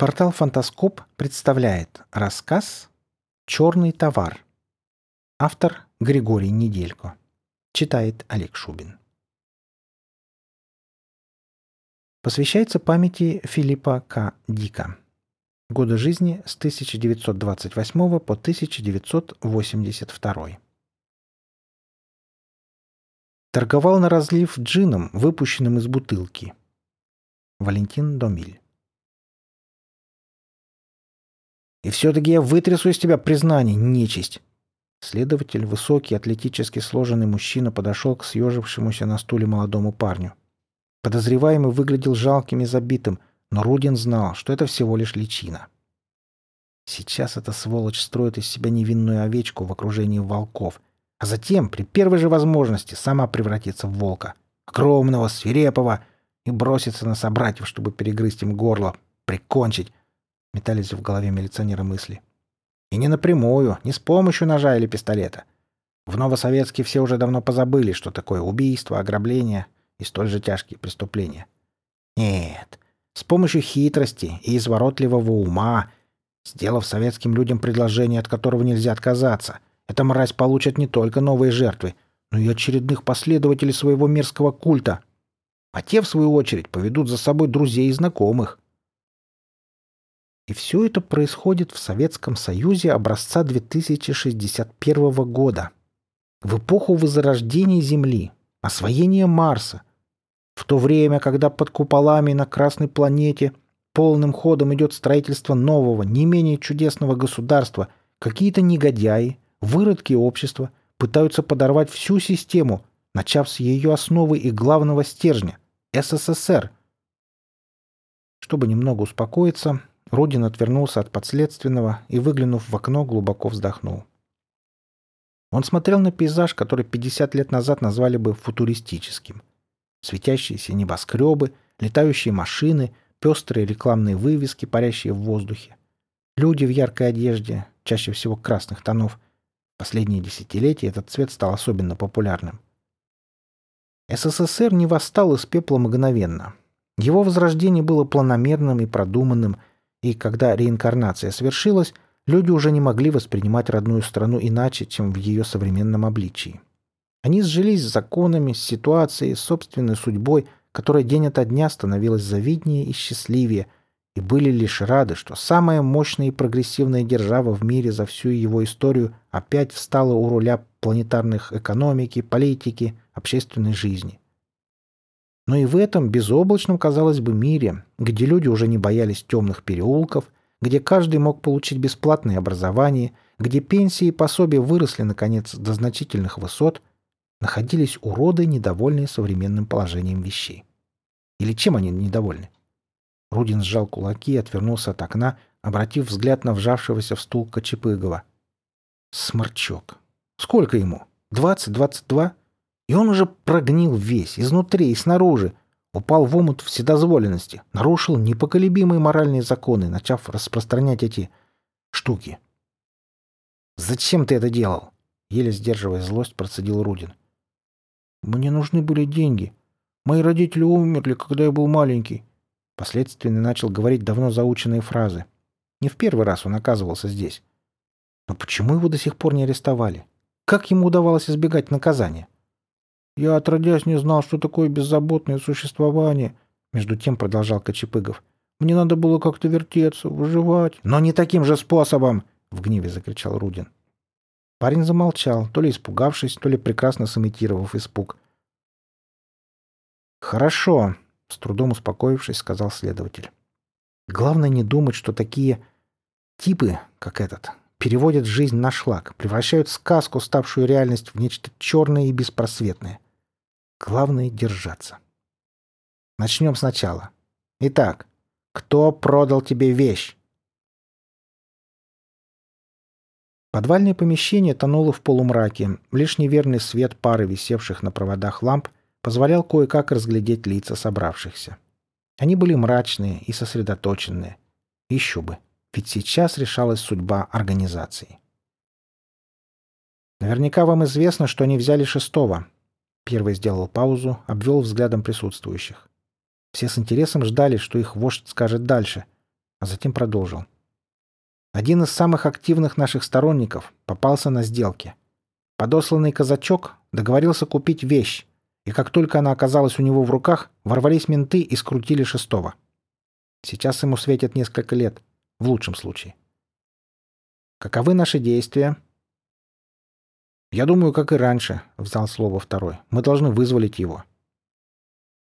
Портал «Фантаскоп» представляет рассказ «Черный товар». Автор Григорий Неделько. Читает Олег Шубин. Посвящается памяти Филиппа К. Дика. Годы жизни с 1928 по 1982. Торговал на разлив джином, выпущенным из бутылки. Валентин Домиль. И все-таки я вытрясу из тебя признание, нечисть. Следователь, высокий, атлетически сложенный мужчина, подошел к съежившемуся на стуле молодому парню. Подозреваемый выглядел жалким и забитым, но Рудин знал, что это всего лишь личина. Сейчас эта сволочь строит из себя невинную овечку в окружении волков, а затем, при первой же возможности, сама превратится в волка. Огромного, свирепого, и бросится на собратьев, чтобы перегрызть им горло, прикончить, Метались в голове милиционера мысли. И не напрямую, не с помощью ножа или пистолета. В Новосоветске все уже давно позабыли, что такое убийство, ограбление и столь же тяжкие преступления. Нет, с помощью хитрости и изворотливого ума, сделав советским людям предложение, от которого нельзя отказаться, эта мразь получит не только новые жертвы, но и очередных последователей своего мерзкого культа. А те, в свою очередь, поведут за собой друзей и знакомых. И все это происходит в Советском Союзе образца 2061 года. В эпоху возрождения Земли, освоения Марса. В то время, когда под куполами на Красной планете полным ходом идет строительство нового, не менее чудесного государства, какие-то негодяи, выродки общества пытаются подорвать всю систему, начав с ее основы и главного стержня – СССР. Чтобы немного успокоиться, Рудин отвернулся от подследственного и, выглянув в окно, глубоко вздохнул. Он смотрел на пейзаж, который 50 лет назад назвали бы футуристическим. Светящиеся небоскребы, летающие машины, пестрые рекламные вывески, парящие в воздухе. Люди в яркой одежде, чаще всего красных тонов. Последние десятилетия этот цвет стал особенно популярным. СССР не восстал из пепла мгновенно. Его возрождение было планомерным и продуманным – и когда реинкарнация свершилась, люди уже не могли воспринимать родную страну иначе, чем в ее современном обличии. Они сжились с законами, с ситуацией, с собственной судьбой, которая день ото дня становилась завиднее и счастливее, и были лишь рады, что самая мощная и прогрессивная держава в мире за всю его историю опять встала у руля планетарных экономики, политики, общественной жизни – но и в этом безоблачном, казалось бы, мире, где люди уже не боялись темных переулков, где каждый мог получить бесплатное образование, где пенсии и пособия выросли, наконец, до значительных высот, находились уроды, недовольные современным положением вещей. Или чем они недовольны? Рудин сжал кулаки и отвернулся от окна, обратив взгляд на вжавшегося в стул Кочепыгова. Сморчок. Сколько ему? Двадцать, двадцать два? И он уже прогнил весь, изнутри и снаружи, упал в омут вседозволенности, нарушил непоколебимые моральные законы, начав распространять эти штуки. «Зачем ты это делал?» Еле сдерживая злость, процедил Рудин. «Мне нужны были деньги. Мои родители умерли, когда я был маленький». Последственно начал говорить давно заученные фразы. Не в первый раз он оказывался здесь. Но почему его до сих пор не арестовали? Как ему удавалось избегать наказания? Я отродясь не знал, что такое беззаботное существование. Между тем продолжал Кочепыгов. Мне надо было как-то вертеться, выживать. Но не таким же способом! В гневе закричал Рудин. Парень замолчал, то ли испугавшись, то ли прекрасно сымитировав испуг. «Хорошо», — с трудом успокоившись, сказал следователь. «Главное не думать, что такие типы, как этот, переводят жизнь на шлак, превращают сказку, ставшую реальность, в нечто черное и беспросветное. Главное — держаться. Начнем сначала. Итак, кто продал тебе вещь? Подвальное помещение тонуло в полумраке. Лишь неверный свет пары висевших на проводах ламп позволял кое-как разглядеть лица собравшихся. Они были мрачные и сосредоточенные. Еще бы, ведь сейчас решалась судьба организации. Наверняка вам известно, что они взяли шестого, Первый сделал паузу, обвел взглядом присутствующих. Все с интересом ждали, что их вождь скажет дальше. а затем продолжил. Один из самых активных наших сторонников попался на сделке. Подосланный казачок договорился купить вещь, и как только она оказалась у него в руках, ворвались менты и скрутили шестого. Сейчас ему светит несколько лет, в лучшем случае. Каковы наши действия? Я думаю, как и раньше, взял слово второй. Мы должны вызволить его.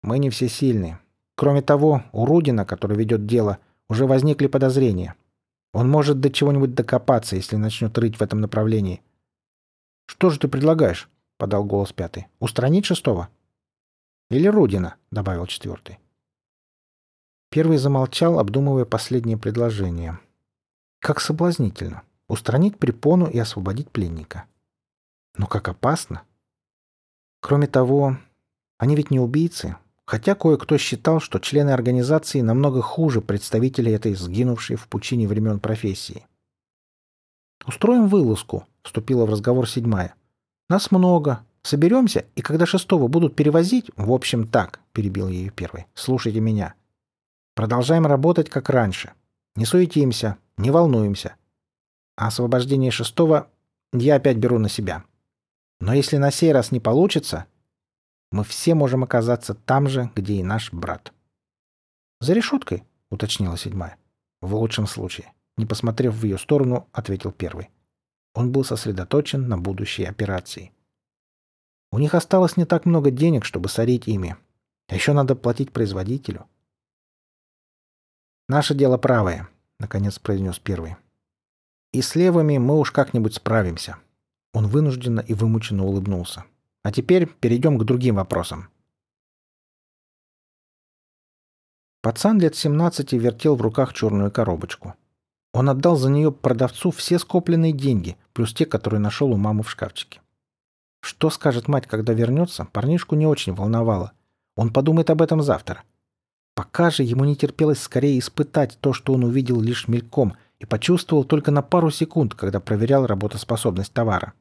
Мы не всесильны. Кроме того, у Рудина, который ведет дело, уже возникли подозрения. Он может до чего-нибудь докопаться, если начнет рыть в этом направлении. «Что же ты предлагаешь?» — подал голос пятый. «Устранить шестого?» «Или Рудина?» — добавил четвертый. Первый замолчал, обдумывая последнее предложение. Как соблазнительно. Устранить препону и освободить пленника. Но как опасно. Кроме того, они ведь не убийцы, хотя кое-кто считал, что члены организации намного хуже представителей этой сгинувшей в пучине времен профессии. «Устроим вылазку», — вступила в разговор седьмая. «Нас много. Соберемся, и когда шестого будут перевозить...» «В общем, так», — перебил ее первый. «Слушайте меня. Продолжаем работать, как раньше. Не суетимся, не волнуемся. А освобождение шестого я опять беру на себя. Но если на сей раз не получится, мы все можем оказаться там же, где и наш брат. «За решеткой», — уточнила седьмая. «В лучшем случае». Не посмотрев в ее сторону, ответил первый. Он был сосредоточен на будущей операции. У них осталось не так много денег, чтобы сорить ими. А еще надо платить производителю. «Наше дело правое», — наконец произнес первый. «И с левыми мы уж как-нибудь справимся». Он вынужденно и вымученно улыбнулся. «А теперь перейдем к другим вопросам». Пацан лет 17 вертел в руках черную коробочку. Он отдал за нее продавцу все скопленные деньги, плюс те, которые нашел у мамы в шкафчике. Что скажет мать, когда вернется, парнишку не очень волновало. Он подумает об этом завтра. Пока же ему не терпелось скорее испытать то, что он увидел лишь мельком и почувствовал только на пару секунд, когда проверял работоспособность товара.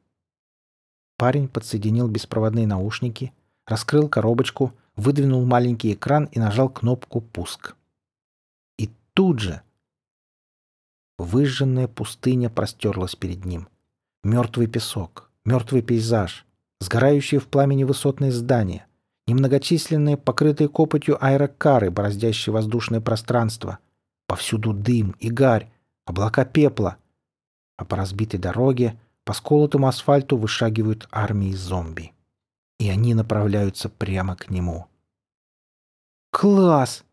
Парень подсоединил беспроводные наушники, раскрыл коробочку, выдвинул маленький экран и нажал кнопку «Пуск». И тут же выжженная пустыня простерлась перед ним. Мертвый песок, мертвый пейзаж, сгорающие в пламени высотные здания, Немногочисленные, покрытые копотью аэрокары, бороздящие воздушное пространство. Повсюду дым и гарь, облака пепла. А по разбитой дороге, по сколотому асфальту вышагивают армии зомби. И они направляются прямо к нему. «Класс!»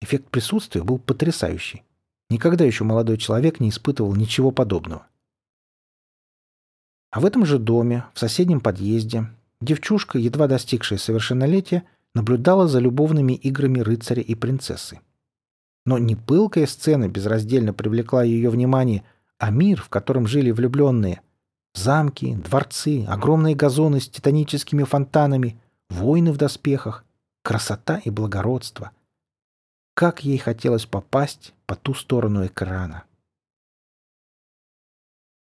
Эффект присутствия был потрясающий. Никогда еще молодой человек не испытывал ничего подобного. А в этом же доме, в соседнем подъезде, Девчушка, едва достигшая совершеннолетия, наблюдала за любовными играми рыцаря и принцессы. Но не пылкая сцена безраздельно привлекла ее внимание, а мир, в котором жили влюбленные. Замки, дворцы, огромные газоны с титаническими фонтанами, воины в доспехах, красота и благородство. Как ей хотелось попасть по ту сторону экрана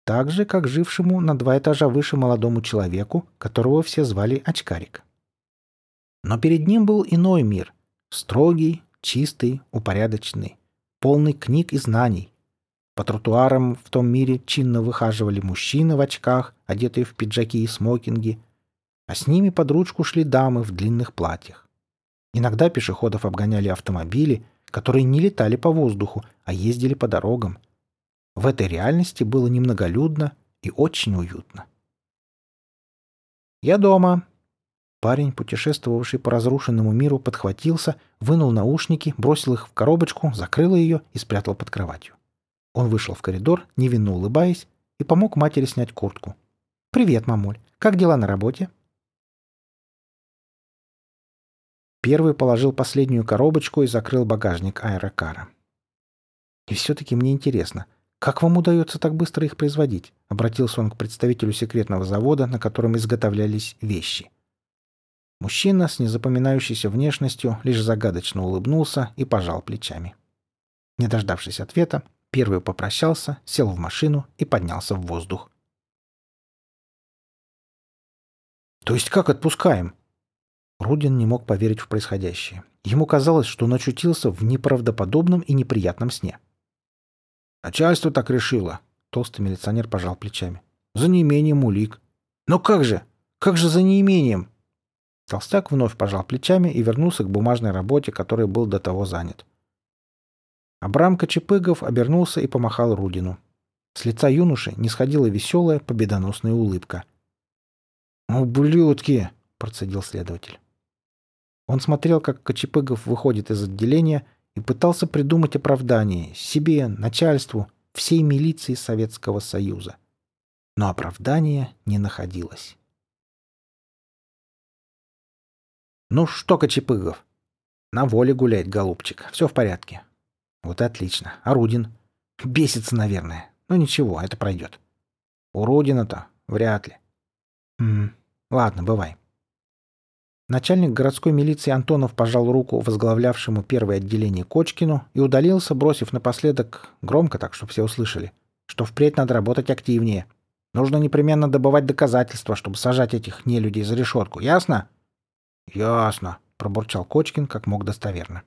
так же, как жившему на два этажа выше молодому человеку, которого все звали Очкарик. Но перед ним был иной мир, строгий, чистый, упорядоченный, полный книг и знаний. По тротуарам в том мире чинно выхаживали мужчины в очках, одетые в пиджаки и смокинги, а с ними под ручку шли дамы в длинных платьях. Иногда пешеходов обгоняли автомобили, которые не летали по воздуху, а ездили по дорогам – в этой реальности было немноголюдно и очень уютно. «Я дома!» Парень, путешествовавший по разрушенному миру, подхватился, вынул наушники, бросил их в коробочку, закрыл ее и спрятал под кроватью. Он вышел в коридор, невинно улыбаясь, и помог матери снять куртку. «Привет, мамуль. Как дела на работе?» Первый положил последнюю коробочку и закрыл багажник аэрокара. «И все-таки мне интересно — «Как вам удается так быстро их производить?» — обратился он к представителю секретного завода, на котором изготовлялись вещи. Мужчина с незапоминающейся внешностью лишь загадочно улыбнулся и пожал плечами. Не дождавшись ответа, первый попрощался, сел в машину и поднялся в воздух. «То есть как отпускаем?» Рудин не мог поверить в происходящее. Ему казалось, что он очутился в неправдоподобном и неприятном сне. — Начальство так решило. Толстый милиционер пожал плечами. За неимением улик. Но как же? Как же за неимением? Толстяк вновь пожал плечами и вернулся к бумажной работе, которой был до того занят. Абрам Кочепыгов обернулся и помахал Рудину. С лица юноши не сходила веселая, победоносная улыбка. «Ублюдки!» — процедил следователь. Он смотрел, как Кочепыгов выходит из отделения и пытался придумать оправдание себе, начальству, всей милиции Советского Союза. Но оправдания не находилось. «Ну что, Кочепыгов?» «На воле гуляет, голубчик. Все в порядке». «Вот и отлично. А Рудин?» «Бесится, наверное. Но ничего, это пройдет». «У Рудина-то? Вряд ли». «М ладно, бывай». Начальник городской милиции Антонов пожал руку возглавлявшему первое отделение Кочкину и удалился, бросив напоследок, громко так, чтобы все услышали, что впредь надо работать активнее. Нужно непременно добывать доказательства, чтобы сажать этих нелюдей за решетку. Ясно? Ясно, пробурчал Кочкин как мог достоверно.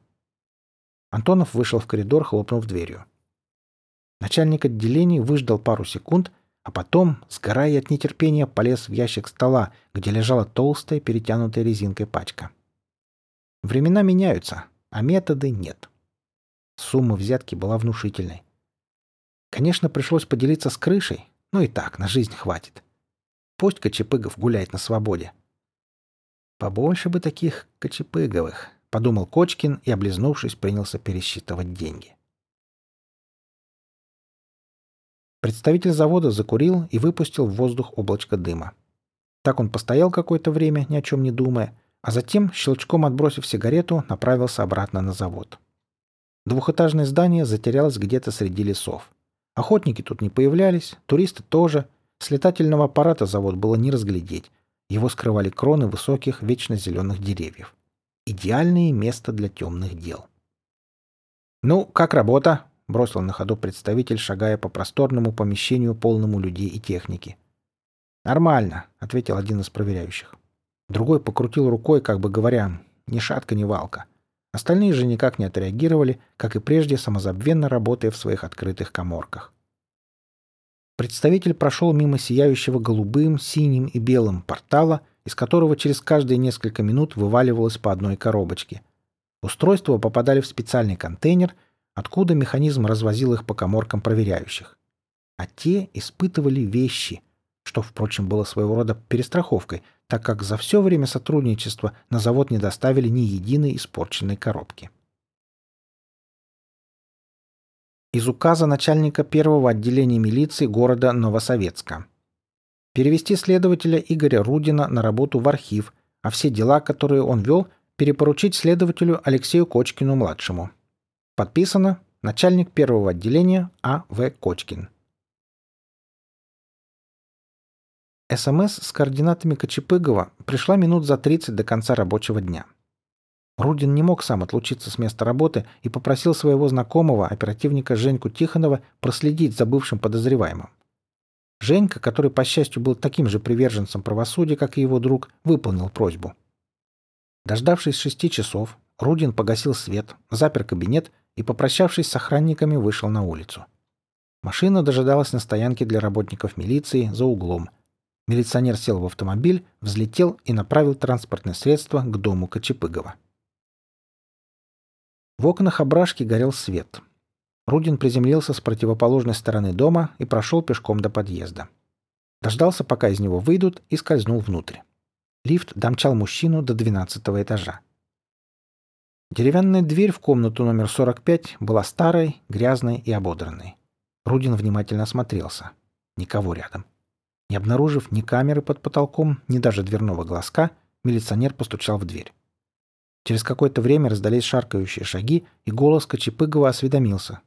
Антонов вышел в коридор, хлопнув дверью. Начальник отделений выждал пару секунд а потом, сгорая от нетерпения, полез в ящик стола, где лежала толстая, перетянутая резинкой пачка. Времена меняются, а методы нет. Сумма взятки была внушительной. Конечно, пришлось поделиться с крышей, но и так, на жизнь хватит. Пусть Кочепыгов гуляет на свободе. Побольше бы таких Кочепыговых, подумал Кочкин и, облизнувшись, принялся пересчитывать деньги. Представитель завода закурил и выпустил в воздух облачко дыма. Так он постоял какое-то время, ни о чем не думая, а затем, щелчком отбросив сигарету, направился обратно на завод. Двухэтажное здание затерялось где-то среди лесов. Охотники тут не появлялись, туристы тоже. С летательного аппарата завод было не разглядеть. Его скрывали кроны высоких, вечно зеленых деревьев. Идеальное место для темных дел. «Ну, как работа?» бросил на ходу представитель, шагая по просторному помещению, полному людей и техники. «Нормально», — ответил один из проверяющих. Другой покрутил рукой, как бы говоря, «ни шатка, ни валка». Остальные же никак не отреагировали, как и прежде, самозабвенно работая в своих открытых коморках. Представитель прошел мимо сияющего голубым, синим и белым портала, из которого через каждые несколько минут вываливалось по одной коробочке. Устройства попадали в специальный контейнер — откуда механизм развозил их по коморкам проверяющих. А те испытывали вещи, что, впрочем, было своего рода перестраховкой, так как за все время сотрудничества на завод не доставили ни единой испорченной коробки. Из указа начальника первого отделения милиции города Новосоветска. Перевести следователя Игоря Рудина на работу в архив, а все дела, которые он вел, перепоручить следователю Алексею Кочкину-младшему. Подписано начальник первого отделения А. В. Кочкин. СМС с координатами Кочепыгова пришла минут за 30 до конца рабочего дня. Рудин не мог сам отлучиться с места работы и попросил своего знакомого, оперативника Женьку Тихонова, проследить за бывшим подозреваемым. Женька, который, по счастью, был таким же приверженцем правосудия, как и его друг, выполнил просьбу. Дождавшись шести часов, Рудин погасил свет, запер кабинет и, попрощавшись с охранниками, вышел на улицу. Машина дожидалась на стоянке для работников милиции за углом. Милиционер сел в автомобиль, взлетел и направил транспортное средство к дому Кочепыгова. В окнах ображки горел свет. Рудин приземлился с противоположной стороны дома и прошел пешком до подъезда. Дождался, пока из него выйдут, и скользнул внутрь. Лифт домчал мужчину до двенадцатого этажа. Деревянная дверь в комнату номер 45 была старой, грязной и ободранной. Рудин внимательно осмотрелся. Никого рядом. Не обнаружив ни камеры под потолком, ни даже дверного глазка, милиционер постучал в дверь. Через какое-то время раздались шаркающие шаги, и голос Кочепыгова осведомился.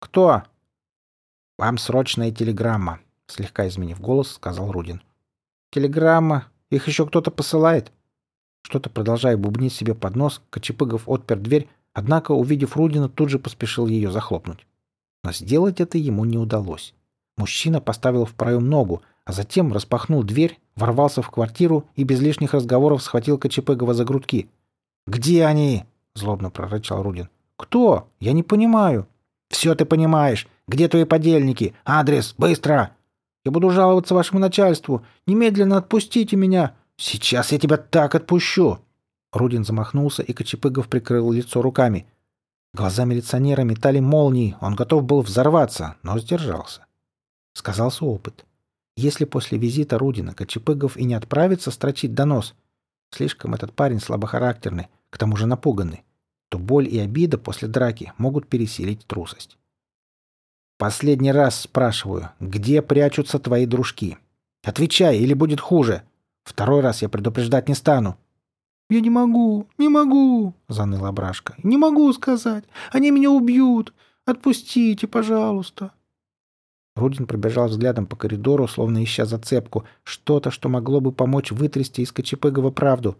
«Кто?» «Вам срочная телеграмма», — слегка изменив голос, сказал Рудин. «Телеграмма? Их еще кто-то посылает?» Что-то продолжая бубнить себе под нос, Кочепыгов отпер дверь, однако, увидев Рудина, тут же поспешил ее захлопнуть. Но сделать это ему не удалось. Мужчина поставил в проем ногу, а затем распахнул дверь, ворвался в квартиру и без лишних разговоров схватил Кочепыгова за грудки. «Где они?» — злобно прорычал Рудин. «Кто? Я не понимаю». Все ты понимаешь. Где твои подельники? Адрес, быстро! Я буду жаловаться вашему начальству. Немедленно отпустите меня. Сейчас я тебя так отпущу!» Рудин замахнулся, и Кочепыгов прикрыл лицо руками. Глаза милиционера метали молнии, он готов был взорваться, но сдержался. Сказался опыт. Если после визита Рудина Кочепыгов и не отправится строчить донос, слишком этот парень слабохарактерный, к тому же напуганный, то боль и обида после драки могут пересилить трусость. «Последний раз спрашиваю, где прячутся твои дружки? Отвечай, или будет хуже. Второй раз я предупреждать не стану». «Я не могу, не могу», — заныла Брашка. «Не могу сказать. Они меня убьют. Отпустите, пожалуйста». Рудин пробежал взглядом по коридору, словно ища зацепку, что-то, что могло бы помочь вытрясти из Кочепыгова правду.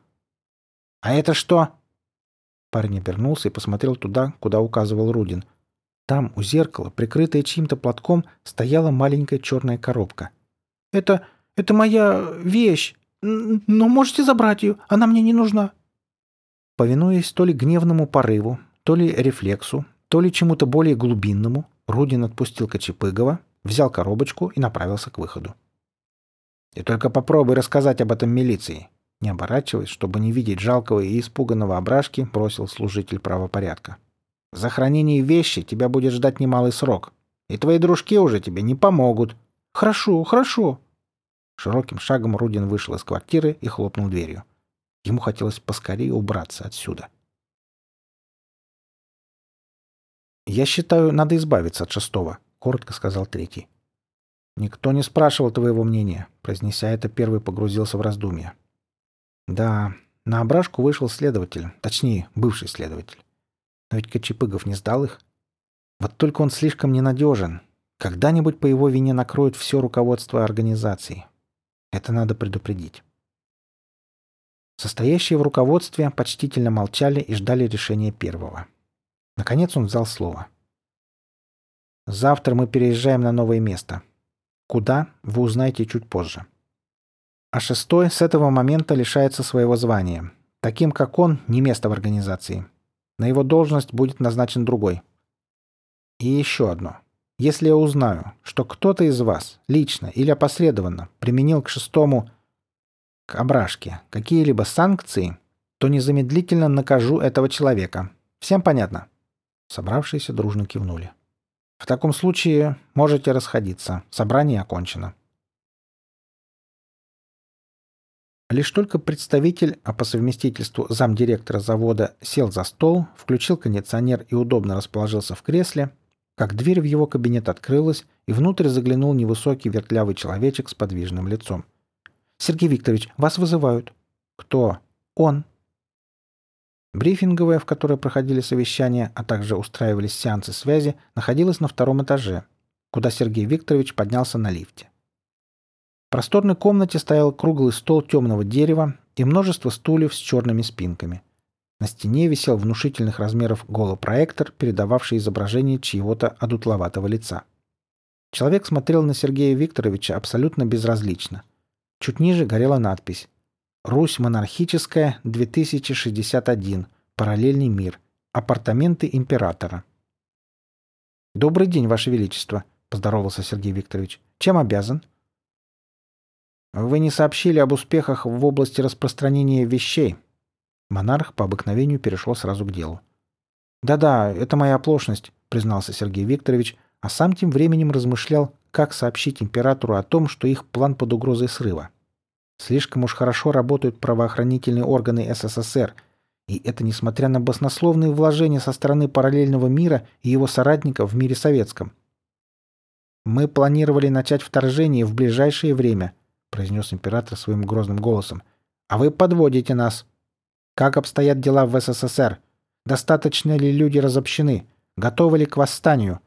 «А это что?» Парень обернулся и посмотрел туда, куда указывал Рудин. Там, у зеркала, прикрытая чьим-то платком, стояла маленькая черная коробка. «Это... это моя вещь. Но можете забрать ее, она мне не нужна». Повинуясь то ли гневному порыву, то ли рефлексу, то ли чему-то более глубинному, Рудин отпустил Кочепыгова, взял коробочку и направился к выходу. «И только попробуй рассказать об этом милиции!» Не оборачиваясь, чтобы не видеть жалкого и испуганного ображки, бросил служитель правопорядка. «За хранение вещи тебя будет ждать немалый срок, и твои дружки уже тебе не помогут». «Хорошо, хорошо!» Широким шагом Рудин вышел из квартиры и хлопнул дверью. Ему хотелось поскорее убраться отсюда. «Я считаю, надо избавиться от шестого», коротко сказал третий. «Никто не спрашивал твоего мнения», — произнеся это, первый погрузился в раздумья. «Да, на ображку вышел следователь, точнее, бывший следователь. Но ведь Кочепыгов не сдал их. Вот только он слишком ненадежен. Когда-нибудь по его вине накроют все руководство организации. Это надо предупредить». Состоящие в руководстве почтительно молчали и ждали решения первого. Наконец он взял слово. Завтра мы переезжаем на новое место. Куда, вы узнаете чуть позже. А шестой с этого момента лишается своего звания. Таким, как он, не место в организации. На его должность будет назначен другой. И еще одно. Если я узнаю, что кто-то из вас, лично или опосредованно, применил к шестому, к ображке, какие-либо санкции, то незамедлительно накажу этого человека. Всем понятно?» Собравшиеся дружно кивнули. В таком случае можете расходиться. Собрание окончено. Лишь только представитель, а по совместительству замдиректора завода, сел за стол, включил кондиционер и удобно расположился в кресле, как дверь в его кабинет открылась, и внутрь заглянул невысокий вертлявый человечек с подвижным лицом. «Сергей Викторович, вас вызывают». «Кто?» «Он». Брифинговая, в которой проходили совещания, а также устраивались сеансы связи, находилась на втором этаже, куда Сергей Викторович поднялся на лифте. В просторной комнате стоял круглый стол темного дерева и множество стульев с черными спинками. На стене висел внушительных размеров голопроектор, передававший изображение чьего-то одутловатого лица. Человек смотрел на Сергея Викторовича абсолютно безразлично. Чуть ниже горела надпись Русь монархическая, 2061. Параллельный мир. Апартаменты императора. «Добрый день, Ваше Величество», — поздоровался Сергей Викторович. «Чем обязан?» «Вы не сообщили об успехах в области распространения вещей». Монарх по обыкновению перешел сразу к делу. «Да-да, это моя оплошность», — признался Сергей Викторович, а сам тем временем размышлял, как сообщить императору о том, что их план под угрозой срыва. Слишком уж хорошо работают правоохранительные органы СССР, и это несмотря на баснословные вложения со стороны параллельного мира и его соратников в мире советском. «Мы планировали начать вторжение в ближайшее время», произнес император своим грозным голосом. «А вы подводите нас. Как обстоят дела в СССР? Достаточно ли люди разобщены? Готовы ли к восстанию?»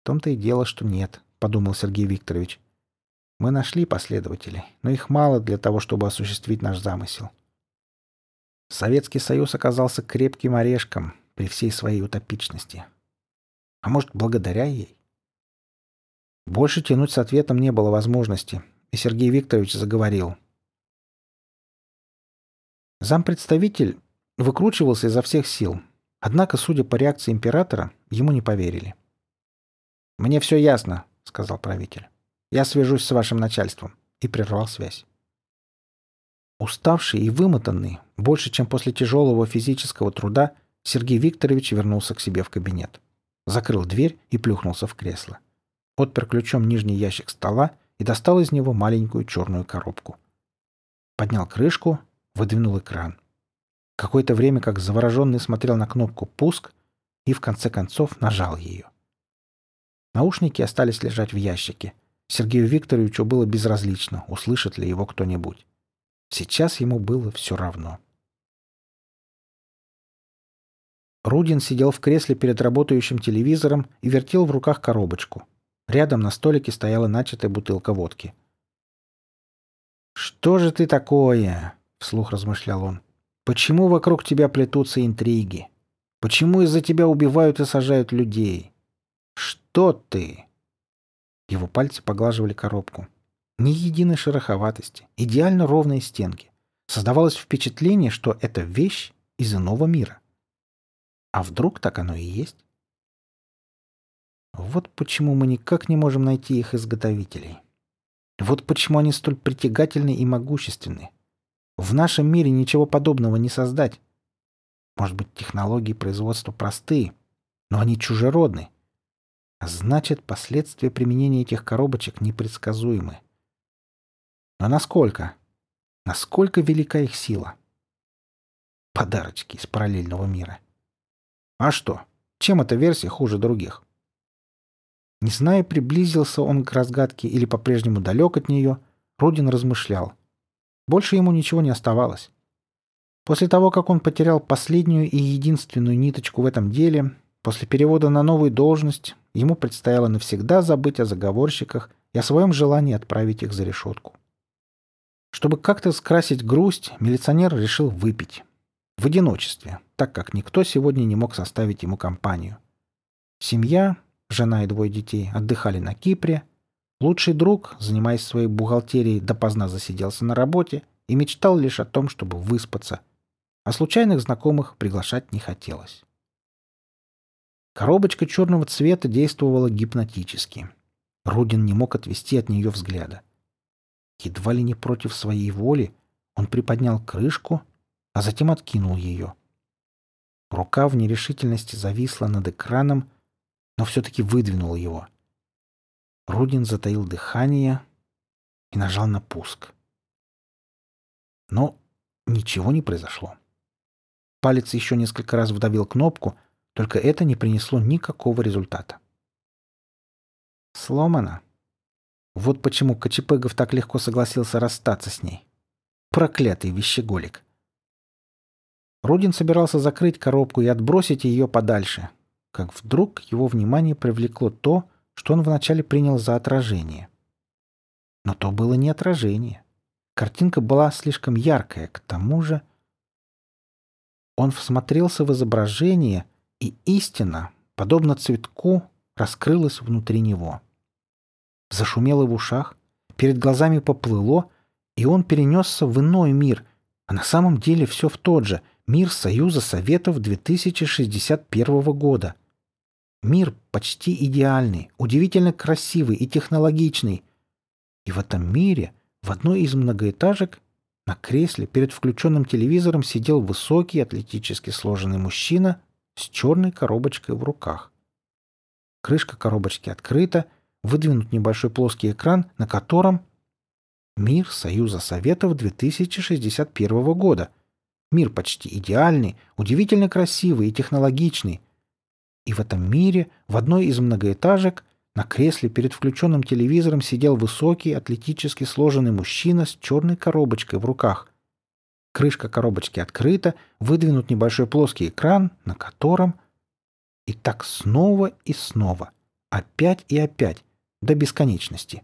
«В том-то и дело, что нет», — подумал Сергей Викторович. Мы нашли последователей, но их мало для того, чтобы осуществить наш замысел. Советский Союз оказался крепким орешком при всей своей утопичности. А может, благодаря ей? Больше тянуть с ответом не было возможности, и Сергей Викторович заговорил. Зампредставитель выкручивался изо всех сил. Однако, судя по реакции императора, ему не поверили. «Мне все ясно», — сказал правитель. «Я свяжусь с вашим начальством» и прервал связь. Уставший и вымотанный, больше, чем после тяжелого физического труда, Сергей Викторович вернулся к себе в кабинет. Закрыл дверь и плюхнулся в кресло. Отпер ключом нижний ящик стола и достал из него маленькую черную коробку. Поднял крышку, выдвинул экран. Какое-то время, как завороженный, смотрел на кнопку «Пуск» и, в конце концов, нажал ее. Наушники остались лежать в ящике. Сергею Викторовичу было безразлично, услышит ли его кто-нибудь. Сейчас ему было все равно. Рудин сидел в кресле перед работающим телевизором и вертел в руках коробочку. Рядом на столике стояла начатая бутылка водки. «Что же ты такое?» — вслух размышлял он. «Почему вокруг тебя плетутся интриги? Почему из-за тебя убивают и сажают людей? Что ты?» Его пальцы поглаживали коробку. Ни единой шероховатости, идеально ровные стенки. Создавалось впечатление, что это вещь из иного мира. А вдруг так оно и есть? Вот почему мы никак не можем найти их изготовителей. Вот почему они столь притягательны и могущественны. В нашем мире ничего подобного не создать. Может быть, технологии производства простые, но они чужеродны. Значит, последствия применения этих коробочек непредсказуемы. Но насколько? Насколько велика их сила? Подарочки из параллельного мира. А что? Чем эта версия хуже других? Не зная, приблизился он к разгадке или по-прежнему далек от нее, Рудин размышлял. Больше ему ничего не оставалось. После того, как он потерял последнюю и единственную ниточку в этом деле, после перевода на новую должность, ему предстояло навсегда забыть о заговорщиках и о своем желании отправить их за решетку. Чтобы как-то скрасить грусть, милиционер решил выпить. В одиночестве, так как никто сегодня не мог составить ему компанию. Семья, жена и двое детей отдыхали на Кипре. Лучший друг, занимаясь своей бухгалтерией, допоздна засиделся на работе и мечтал лишь о том, чтобы выспаться. А случайных знакомых приглашать не хотелось. Коробочка черного цвета действовала гипнотически. Рудин не мог отвести от нее взгляда. Едва ли не против своей воли, он приподнял крышку, а затем откинул ее. Рука в нерешительности зависла над экраном, но все-таки выдвинул его. Рудин затаил дыхание и нажал на пуск. Но ничего не произошло. Палец еще несколько раз вдавил кнопку, только это не принесло никакого результата. «Сломано», вот почему Кочепегов так легко согласился расстаться с ней. Проклятый вещеголик. Рудин собирался закрыть коробку и отбросить ее подальше, как вдруг его внимание привлекло то, что он вначале принял за отражение. Но то было не отражение. Картинка была слишком яркая, к тому же... Он всмотрелся в изображение, и истина, подобно цветку, раскрылась внутри него. — Зашумело в ушах, перед глазами поплыло, и он перенесся в иной мир, а на самом деле все в тот же — мир Союза Советов 2061 года. Мир почти идеальный, удивительно красивый и технологичный. И в этом мире, в одной из многоэтажек, на кресле перед включенным телевизором сидел высокий, атлетически сложенный мужчина с черной коробочкой в руках. Крышка коробочки открыта — выдвинут небольшой плоский экран, на котором Мир Союза Советов 2061 года. Мир почти идеальный, удивительно красивый и технологичный. И в этом мире, в одной из многоэтажек, на кресле перед включенным телевизором сидел высокий, атлетически сложенный мужчина с черной коробочкой в руках. Крышка коробочки открыта, выдвинут небольшой плоский экран, на котором... И так снова и снова. Опять и опять до бесконечности.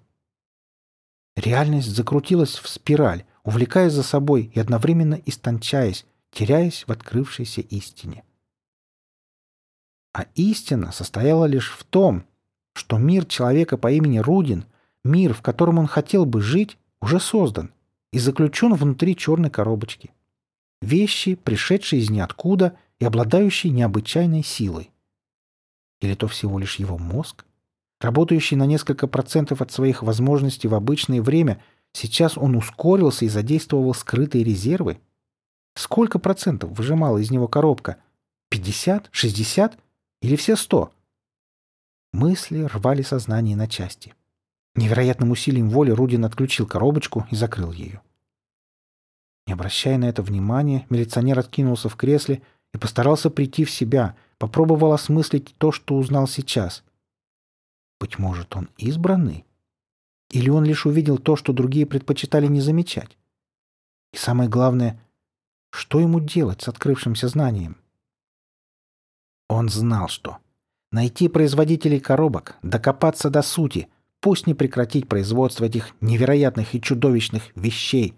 Реальность закрутилась в спираль, увлекая за собой и одновременно истончаясь, теряясь в открывшейся истине. А истина состояла лишь в том, что мир человека по имени Рудин, мир, в котором он хотел бы жить, уже создан и заключен внутри черной коробочки. Вещи, пришедшие из ниоткуда и обладающий необычайной силой. Или то всего лишь его мозг? Работающий на несколько процентов от своих возможностей в обычное время, сейчас он ускорился и задействовал скрытые резервы? Сколько процентов выжимала из него коробка? 50? 60? Или все 100? Мысли рвали сознание на части. Невероятным усилием воли Рудин отключил коробочку и закрыл ее. Не обращая на это внимания, милиционер откинулся в кресле и постарался прийти в себя, попробовал осмыслить то, что узнал сейчас. Быть может, он избранный? Или он лишь увидел то, что другие предпочитали не замечать? И самое главное, что ему делать с открывшимся знанием? Он знал, что найти производителей коробок, докопаться до сути, пусть не прекратить производство этих невероятных и чудовищных вещей,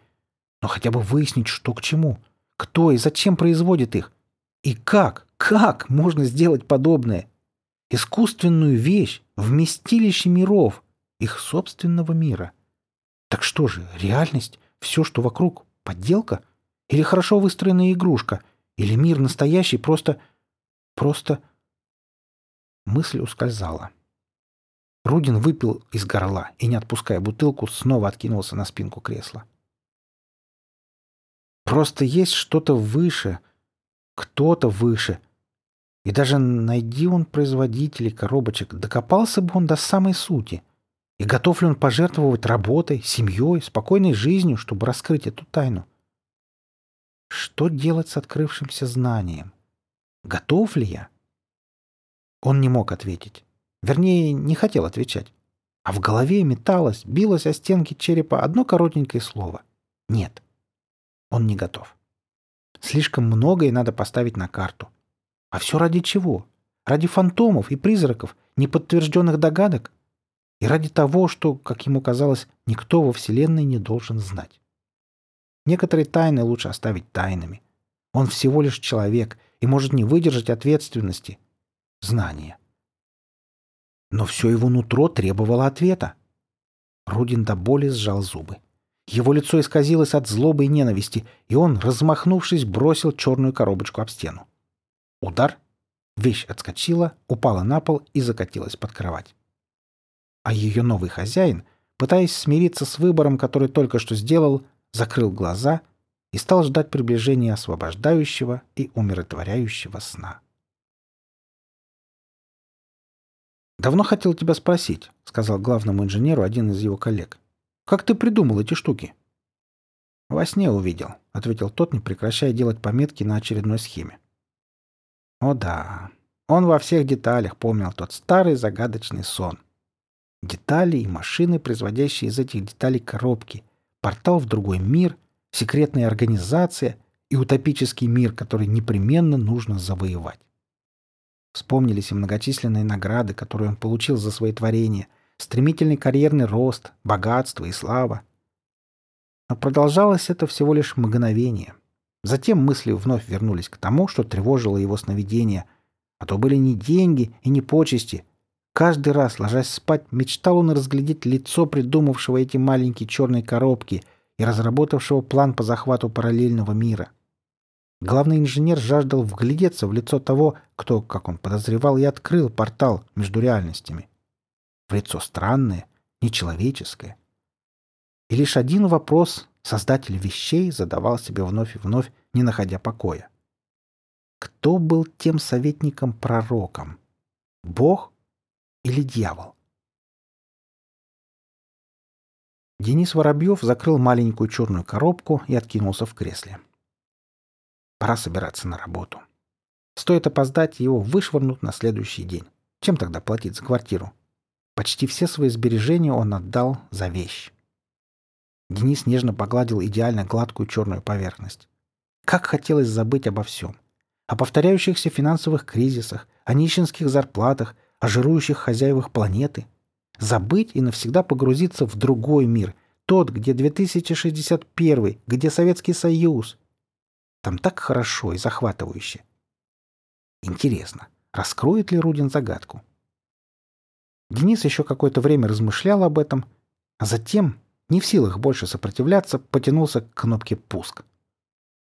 но хотя бы выяснить, что к чему, кто и зачем производит их, и как, как можно сделать подобное? Искусственную вещь, вместилище миров, их собственного мира. Так что же, реальность, все, что вокруг, подделка? Или хорошо выстроенная игрушка? Или мир настоящий, просто... просто... Мысль ускользала. Рудин выпил из горла и, не отпуская бутылку, снова откинулся на спинку кресла. Просто есть что-то выше, кто-то выше, и даже найди он производителей коробочек, докопался бы он до самой сути. И готов ли он пожертвовать работой, семьей, спокойной жизнью, чтобы раскрыть эту тайну? Что делать с открывшимся знанием? Готов ли я? Он не мог ответить. Вернее, не хотел отвечать. А в голове металось, билось о стенки черепа одно коротенькое слово. Нет. Он не готов. Слишком многое надо поставить на карту. А все ради чего? Ради фантомов и призраков, неподтвержденных догадок? И ради того, что, как ему казалось, никто во Вселенной не должен знать. Некоторые тайны лучше оставить тайнами. Он всего лишь человек и может не выдержать ответственности, знания. Но все его нутро требовало ответа. Рудин до боли сжал зубы. Его лицо исказилось от злобы и ненависти, и он, размахнувшись, бросил черную коробочку об стену. Удар. Вещь отскочила, упала на пол и закатилась под кровать. А ее новый хозяин, пытаясь смириться с выбором, который только что сделал, закрыл глаза и стал ждать приближения освобождающего и умиротворяющего сна. «Давно хотел тебя спросить», — сказал главному инженеру один из его коллег. «Как ты придумал эти штуки?» «Во сне увидел», — ответил тот, не прекращая делать пометки на очередной схеме. О да, он во всех деталях помнил тот старый загадочный сон. Детали и машины, производящие из этих деталей коробки, портал в другой мир, секретная организация и утопический мир, который непременно нужно завоевать. Вспомнились и многочисленные награды, которые он получил за свои творения, стремительный карьерный рост, богатство и слава. Но продолжалось это всего лишь мгновение — Затем мысли вновь вернулись к тому, что тревожило его сновидение. А то были не деньги и не почести. Каждый раз, ложась спать, мечтал он разглядеть лицо придумавшего эти маленькие черные коробки и разработавшего план по захвату параллельного мира. Главный инженер жаждал вглядеться в лицо того, кто, как он подозревал, и открыл портал между реальностями. В лицо странное, нечеловеческое. И лишь один вопрос Создатель вещей задавал себе вновь и вновь, не находя покоя. Кто был тем советником-пророком? Бог или дьявол? Денис Воробьев закрыл маленькую черную коробку и откинулся в кресле. Пора собираться на работу. Стоит опоздать, его вышвырнут на следующий день. Чем тогда платить за квартиру? Почти все свои сбережения он отдал за вещь. Денис нежно погладил идеально гладкую черную поверхность. Как хотелось забыть обо всем. О повторяющихся финансовых кризисах, о нищенских зарплатах, о жирующих хозяевах планеты. Забыть и навсегда погрузиться в другой мир, тот, где 2061, где Советский Союз. Там так хорошо и захватывающе. Интересно, раскроет ли Рудин загадку? Денис еще какое-то время размышлял об этом, а затем не в силах больше сопротивляться, потянулся к кнопке «Пуск».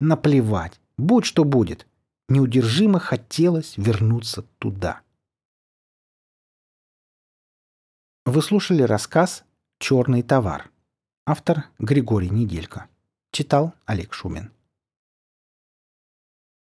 Наплевать. Будь что будет. Неудержимо хотелось вернуться туда. Вы слушали рассказ «Черный товар». Автор Григорий Неделько. Читал Олег Шумин.